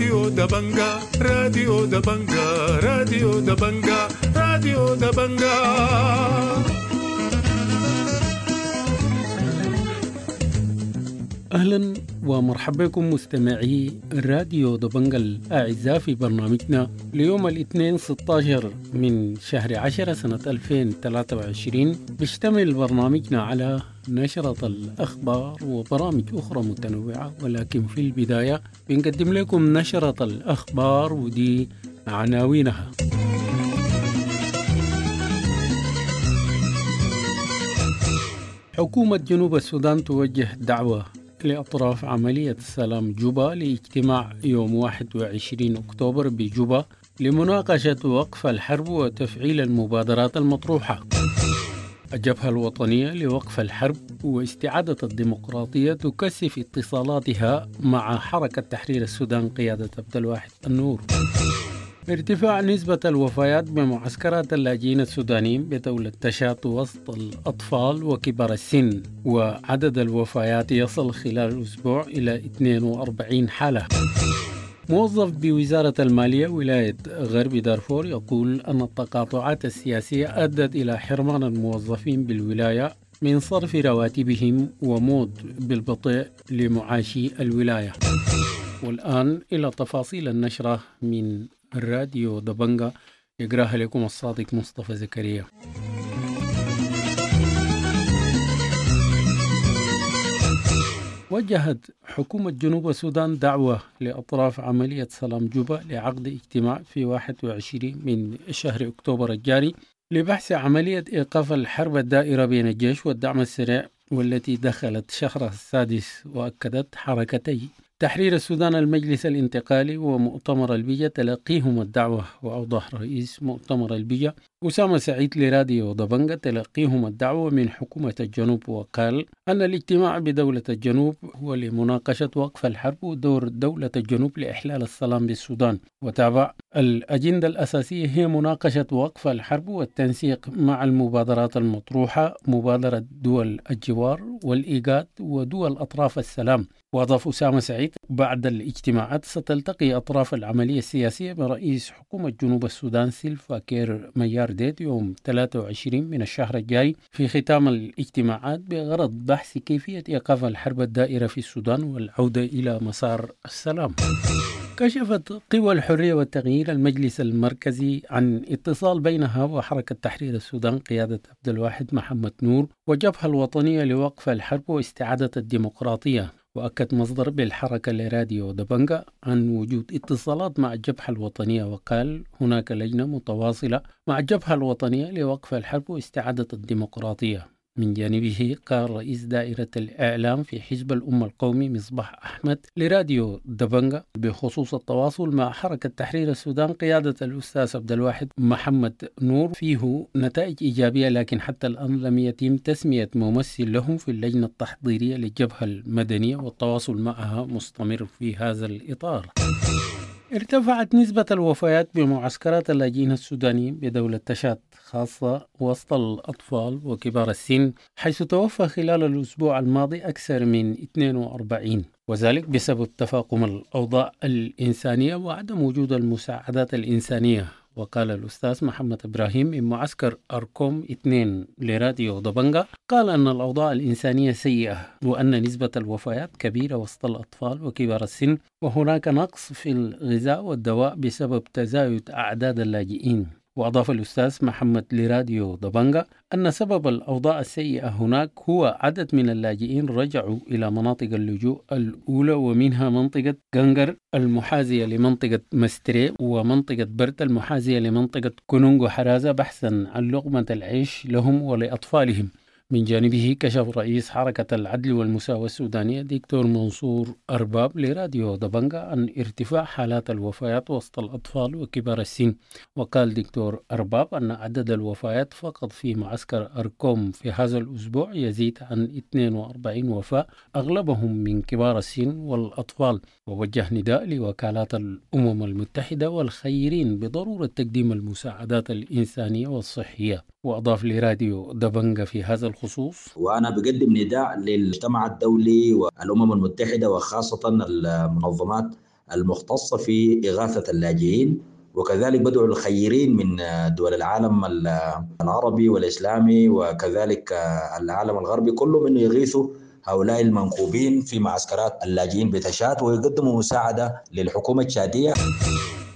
راديو دبنجا راديو دبنجا راديو دبنجا راديو دبنجا أهلا ومرحبا بكم مستمعي راديو دبنجا الأعزاء في برنامجنا ليوم الاثنين 16 من شهر 10 سنة 2023 بيشتمل برنامجنا على نشرة الأخبار وبرامج أخرى متنوعة ولكن في البداية بنقدم لكم نشرة الأخبار ودي عناوينها حكومة جنوب السودان توجه دعوة لأطراف عملية سلام جوبا لاجتماع يوم 21 أكتوبر بجوبا لمناقشة وقف الحرب وتفعيل المبادرات المطروحة. الجبهة الوطنية لوقف الحرب واستعادة الديمقراطية تكثف اتصالاتها مع حركة تحرير السودان قيادة عبد الواحد النور. ارتفاع نسبة الوفيات بمعسكرات اللاجئين السودانيين بدولة تشات وسط الأطفال وكبار السن وعدد الوفيات يصل خلال الأسبوع إلى 42 حالة. موظف بوزارة المالية ولاية غرب دارفور يقول أن التقاطعات السياسية أدت إلى حرمان الموظفين بالولاية من صرف رواتبهم وموت بالبطيء لمعاشي الولاية. والآن إلى تفاصيل النشرة من الراديو دبنجا يقراها لكم الصادق مصطفى زكريا. وجهت حكومة جنوب السودان دعوة لأطراف عملية سلام جوبا لعقد اجتماع في 21 من شهر أكتوبر الجاري لبحث عملية إيقاف الحرب الدائرة بين الجيش والدعم السريع والتي دخلت شهرها السادس وأكدت حركتي. تحرير السودان المجلس الانتقالي ومؤتمر البيجة تلقيهم الدعوة وأوضح رئيس مؤتمر البيجة أسامة سعيد لراديو ضبنجة تلقيهم الدعوة من حكومة الجنوب وقال أن الاجتماع بدولة الجنوب هو لمناقشة وقف الحرب ودور دولة الجنوب لإحلال السلام بالسودان. وتابع الأجندة الأساسية هي مناقشة وقف الحرب والتنسيق مع المبادرات المطروحة مبادرة دول الجوار والإيجاد ودول أطراف السلام. وأضاف أسامة سعيد بعد الاجتماعات ستلتقي أطراف العملية السياسية برئيس حكومة جنوب السودان سيلفا كير ميارديت يوم 23 من الشهر الجاري في ختام الاجتماعات بغرض بحث كيفية إيقاف الحرب الدائرة في السودان والعودة إلى مسار السلام. كشفت قوى الحرية والتغيير المجلس المركزي عن اتصال بينها وحركة تحرير السودان قيادة عبد الواحد محمد نور والجبهة الوطنية لوقف الحرب واستعادة الديمقراطية. وأكد مصدر بالحركة لراديو دبنجا عن وجود اتصالات مع الجبهة الوطنية. وقال هناك لجنة متواصلة مع الجبهة الوطنية لوقف الحرب واستعادة الديمقراطية. من جانبه قال رئيس دائرة الإعلام في حزب الأمة القومي مصباح أحمد لراديو دبنجا بخصوص التواصل مع حركة تحرير السودان قيادة الأستاذ عبد الواحد محمد نور. فيه نتائج إيجابية لكن حتى الآن لم يتم تسمية ممثل لهم في اللجنة التحضيرية للجبهة المدنية والتواصل معها مستمر في هذا الإطار. ارتفعت نسبة الوفيات بمعسكرات اللاجئين السودانيين بدولة تشاد. خاصة وسط الأطفال وكبار السن حيث توفى خلال الأسبوع الماضي أكثر من 42 وذلك بسبب تفاقم الأوضاع الإنسانية وعدم وجود المساعدات الإنسانية. وقال الأستاذ محمد إبراهيم من معسكر أركوم 2 لراديو ضبنجة قال أن الأوضاع الإنسانية سيئة وأن نسبة الوفيات كبيرة وسط الأطفال وكبار السن وهناك نقص في الغذاء والدواء بسبب تزايد أعداد اللاجئين. وأضاف الأستاذ محمد لراديو ضبنجة أن سبب الأوضاع السيئة هناك هو عدد من اللاجئين رجعوا إلى مناطق اللجوء الأولى ومنها منطقة جنجر المحاذية لمنطقة مستري ومنطقة برت المحاذية لمنطقة كونونغو حرازة بحثا عن لقمة العيش لهم ولأطفالهم. من جانبه كشف رئيس حركة العدل والمساواة السودانية دكتور منصور أرباب لراديو دبنجا عن ارتفاع حالات الوفيات وسط الأطفال وكبار السن. وقال دكتور أرباب أن عدد الوفيات فقط في معسكر أركوم في هذا الأسبوع يزيد عن 42 وفاة أغلبهم من كبار السن والأطفال. ووجه نداء لوكالات الأمم المتحدة والخيرين بضرورة تقديم المساعدات الإنسانية والصحية. وأضاف لراديو دبنجا في هذا الخصوص. وأنا بقدم نداء للمجتمع الدولي والأمم المتحدة وخاصة المنظمات المختصة في إغاثة اللاجئين وكذلك بدعو الخيرين من دول العالم العربي والإسلامي وكذلك العالم الغربي كلهم أنه يغيثوا هؤلاء المنكوبين في معسكرات اللاجئين بتشاد ويقدموا مساعدة للحكومة التشادية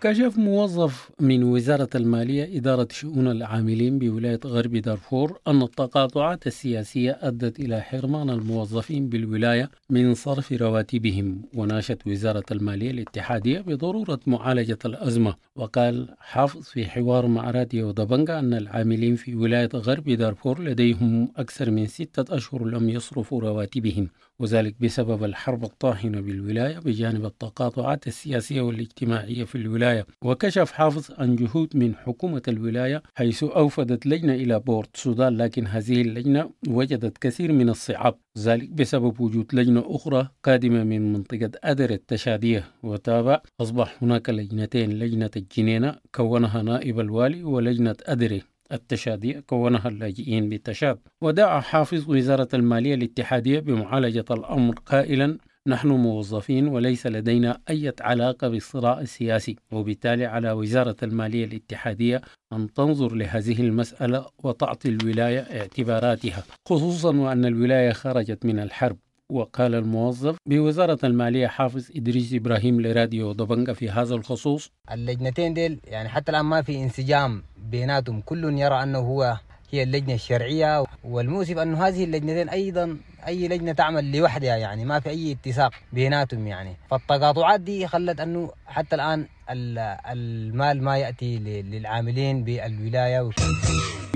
كشف موظف من وزارة المالية إدارة شؤون العاملين بولاية غرب دارفور أن التقاطعات السياسية أدت إلى حرمان الموظفين بالولاية من صرف رواتبهم. وناشت وزارة المالية الاتحادية بضرورة معالجة الأزمة. وقال حافظ في حوار مع راديو دبنجا أن العاملين في ولاية غرب دارفور لديهم أكثر من ستة أشهر لم يصرفوا رواتبهم. وذلك بسبب الحرب الطاحنة بالولاية بجانب التقاطعات السياسية والاجتماعية في الولاية. وكشف حافظ عن جهود من حكومة الولاية حيث أوفدت لجنة إلى بورت سودان لكن هذه اللجنة وجدت كثير من الصعاب ذلك بسبب وجود لجنة أخرى قادمة من منطقة أدر التشادية. وتابع أصبح هناك لجنتين لجنة الجنينة كونها نائب الوالي ولجنة أدري التشادية كونها اللاجئين بالتشاد. ودعا حافظ وزارة المالية الاتحادية بمعالجة الأمر قائلا نحن موظفين وليس لدينا أي علاقة بالصراع السياسي وبالتالي على وزارة المالية الاتحادية أن تنظر لهذه المسألة وتعطي الولاية اعتباراتها خصوصا وأن الولاية خرجت من الحرب. وقال الموظف بوزارة المالية حافظ إدريس إبراهيم لراديو دبنجا في هذا الخصوص. اللجنتين ديل يعني حتى الآن ما في انسجام بيناتهم كل يرى أنه هو هي اللجنة الشرعية والمؤسف أنه هذه اللجنتين أيضا أي لجنة تعمل لوحدها يعني ما في أي اتساق بيناتهم يعني. فالتقاطعات دي خلت أنه حتى الآن المال ما يأتي للعاملين بالولاية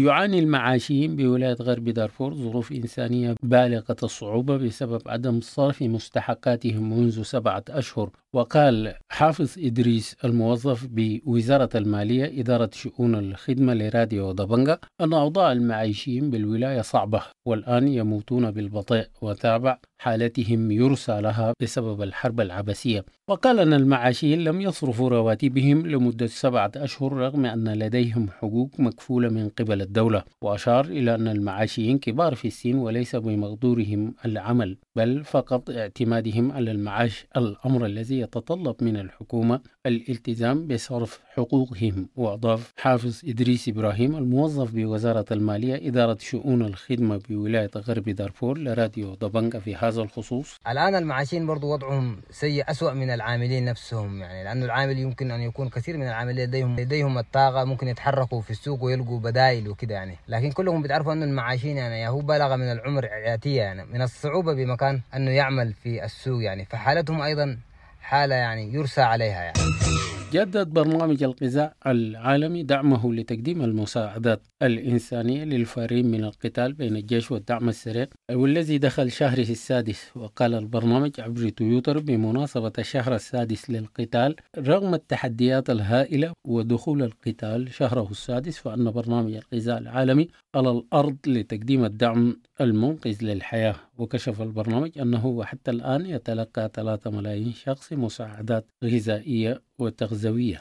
يعاني المعاشيين بولاية غرب دارفور ظروف إنسانية بالغة الصعوبة بسبب عدم صرف مستحقاتهم منذ سبعة أشهر. وقال حافظ إدريس الموظف بوزارة المالية إدارة شؤون الخدمة لراديو دبنجا أن أوضاع المعيشين بالولاية صعبة. والآن يموتون بالبطيء وتابع حالتهم يرسى لها بسبب الحرب العبسية وقال أن المعاشيين لم يصرفوا رواتبهم لمدة سبعة أشهر رغم أن لديهم حقوق مكفولة من قبل الدولة. وأشار إلى أن المعاشيين كبار في السن وليس بمقدورهم العمل بل فقط اعتمادهم على المعاش الأمر الذي يتطلب من الحكومة الالتزام بصرف حقوقهم. وأضاف حافظ إدريس إبراهيم الموظف بوزارة المالية إدارة شؤون الخدمة بولاية غرب دارفور لراديو دبنجا في هذا الخصوص. الآن المعاشين برضو وضعهم سيء أسوأ من العاملين نفسهم يعني لأنه العامل يمكن أن يكون كثير من العاملين لديهم لديهم الطاقة ممكن يتحركوا في السوق ويلقوا بدائل وكده يعني. لكن كلهم بتعرفوا أن المعاشين يعني هو بلغ من العمر عياتية يعني من الصعوبة بمكان أنه يعمل في السوق يعني. فحالتهم أيضا حالة يعني يرسى عليها يعني. جدد برنامج الغذاء العالمي دعمه لتقديم المساعدات الإنسانية للفارين من القتال بين الجيش والدعم السريع والذي دخل شهره السادس. وقال البرنامج عبر تويتر بمناسبة الشهر السادس للقتال رغم التحديات الهائلة ودخول القتال شهره السادس فأن برنامج الغذاء العالمي على الأرض لتقديم الدعم المنقذ للحياة. وكشف البرنامج أنه وحتى الآن يتلقى 3 ملايين شخص مساعدات غذائية وتغذوية.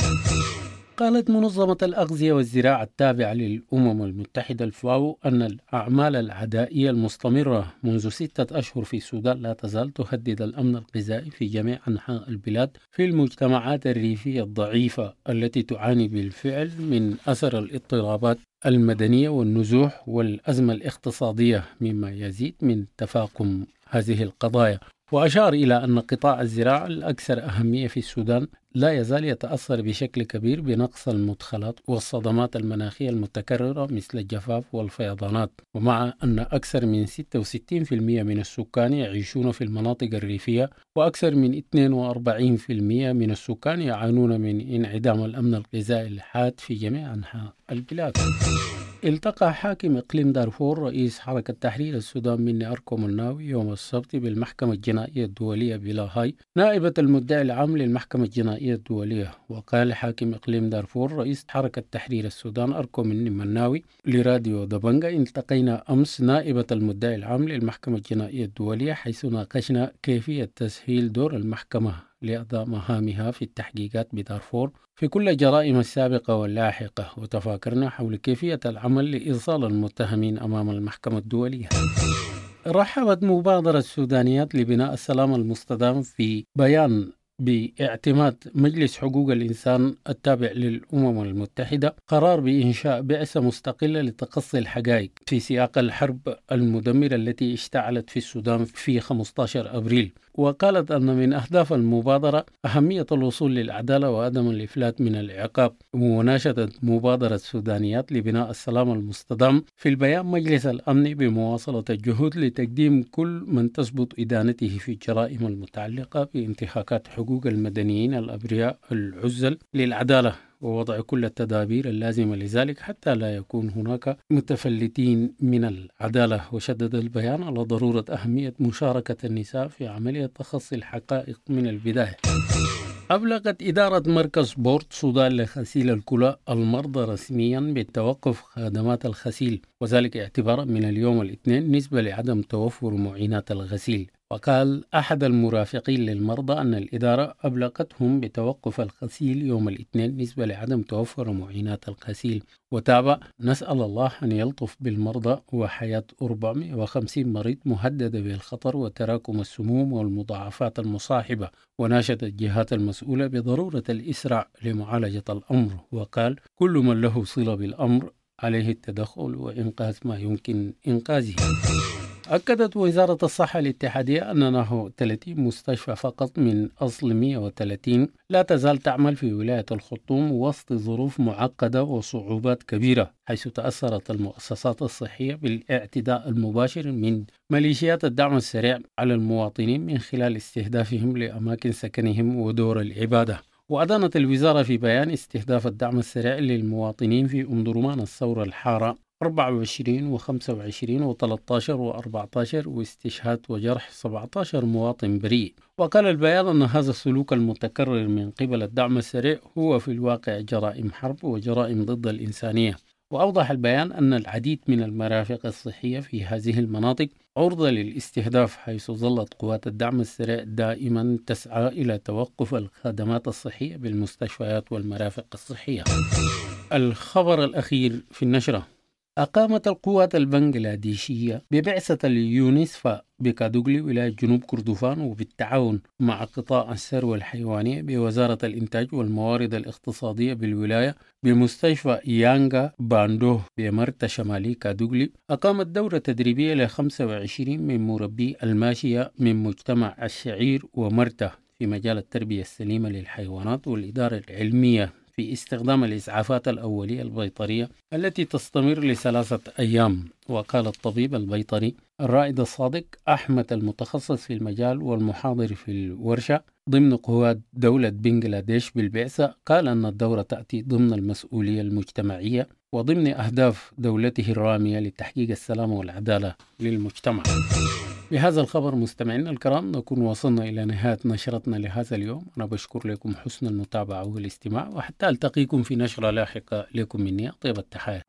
قالت منظمة الأغذية والزراعة التابعة للأمم المتحدة الفاو أن الأعمال العدائية المستمرة منذ ستة أشهر في السودان لا تزال تهدد الأمن الغذائي في جميع أنحاء البلاد في المجتمعات الريفية الضعيفة التي تعاني بالفعل من أثر الاضطرابات المدنية والنزوح والأزمة الاقتصادية مما يزيد من تفاقم هذه القضايا. وأشار إلى أن قطاع الزراعة الأكثر أهمية في السودان لا يزال يتأثر بشكل كبير بنقص المدخلات والصدمات المناخية المتكررة مثل الجفاف والفيضانات. ومع أن أكثر من 66% من السكان يعيشون في المناطق الريفية وأكثر من 42% من السكان يعانون من انعدام الأمن الغذائي الحاد في جميع أنحاء البلاد. التقى حاكم إقليم دارفور رئيس حركة تحرير السودان مني أركو مناوي يوم السبت بالمحكمة الجنائية الدولية بلاهاي نائبة المدعي العام للمحكمة الجنائية الدولية وقال حاكم إقليم دارفور رئيس حركة تحرير السودان أركو مني مناوي لراديو دبنجا التقينا أمس نائبة المدعي العام للمحكمة الجنائية الدولية حيث ناقشنا كيفية تسهيل دور المحكمة. لأداء مهامها في التحقيقات بدارفور في كل الجرائم السابقة واللاحقة. وتفاكرنا حول كيفية العمل لإيصال المتهمين أمام المحكمة الدولية. رحبت مبادرة السودانيات لبناء السلام المستدام في بيان باعتماد مجلس حقوق الإنسان التابع للأمم المتحدة قرار بإنشاء بعثة مستقلة لتقصي الحقائق في سياق الحرب المدمرة التي اشتعلت في السودان في 15 أبريل. وقالت أن من أهداف المبادرة أهمية الوصول للعدالة وعدم الإفلات من العقاب. وناشدت مبادرة سودانيات لبناء السلام المستدام في البيان مجلس الأمن بمواصلة الجهود لتقديم كل من تثبت إدانته في الجرائم المتعلقة بانتهاكات حقوق المدنيين الأبرياء العزل للعدالة ووضع كل التدابير اللازمة لذلك حتى لا يكون هناك متفلتين من العدالة. وشدد البيان على ضرورة أهمية مشاركة النساء في عملية تخصي الحقائق من البداية. أبلغت إدارة مركز بورت سودان لغسيل الكلى المرضى رسميا بتوقف خدمات الغسيل وذلك اعتبارا من اليوم الاثنين نسبة لعدم توفر معينات الغسيل. وقال أحد المرافقين للمرضى أن الإدارة أبلغتهم بتوقف الغسيل يوم الاثنين نسبة لعدم توفر معينات الغسيل. وتابع نسأل الله أن يلطف بالمرضى وحياة 450 مريض مهددة بالخطر وتراكم السموم والمضاعفات المصاحبة. وناشد الجهات المسؤولة بضرورة الإسراع لمعالجة الأمر. وقال كل من له صلة بالأمر عليه التدخل وإنقاذ ما يمكن إنقاذه. أكدت وزارة الصحة الاتحادية أن نحو 30 مستشفى فقط من أصل 130 لا تزال تعمل في ولاية الخرطوم وسط ظروف معقدة وصعوبات كبيرة حيث تأثرت المؤسسات الصحية بالاعتداء المباشر من ميليشيات الدعم السريع على المواطنين من خلال استهدافهم لأماكن سكنهم ودور العبادة. وأدانت الوزارة في بيان استهداف الدعم السريع للمواطنين في أم درمان الثورة الحارة. 24 و25 و13 و14 واستشهاد وجرح 17 مواطن بريء. وقال البيان أن هذا السلوك المتكرر من قبل الدعم السريع هو في الواقع جرائم حرب وجرائم ضد الإنسانية. وأوضح البيان أن العديد من المرافق الصحية في هذه المناطق عرضة للاستهداف حيث ظلت قوات الدعم السريع دائما تسعى إلى توقف الخدمات الصحية بالمستشفيات والمرافق الصحية. الخبر الأخير في النشرة. أقامت القوات البنغلاديشية ببعثة اليونسفا بكادوغلي ولاية جنوب كردفان وبالتعاون مع قطاع الثروة الحيوانية بوزارة الإنتاج والموارد الاقتصادية بالولاية بمستشفى يانغا باندوه بمرتا شمالي كادوغلي. أقامت دورة تدريبية ل 25 من مربي الماشية من مجتمع الشعير ومرتا في مجال التربية السليمة للحيوانات والإدارة العلمية. في استخدام الإسعافات الأولية البيطرية التي تستمر لثلاثة أيام وقال الطبيب البيطري الرائد الصادق أحمد المتخصص في المجال والمحاضر في الورشة ضمن قوات دولة بنغلاديش بالبعثة قال أن الدورة تأتي ضمن المسؤولية المجتمعية وضمن أهداف دولته الرامية لتحقيق السلام والعدالة للمجتمع. بهذا الخبر مستمعينا الكرام نكون وصلنا إلى نهاية نشرتنا لهذا اليوم. أنا بشكر لكم حسن المتابعة والاستماع وحتى ألتقيكم في نشرة لاحقة لكم مني طيب التحية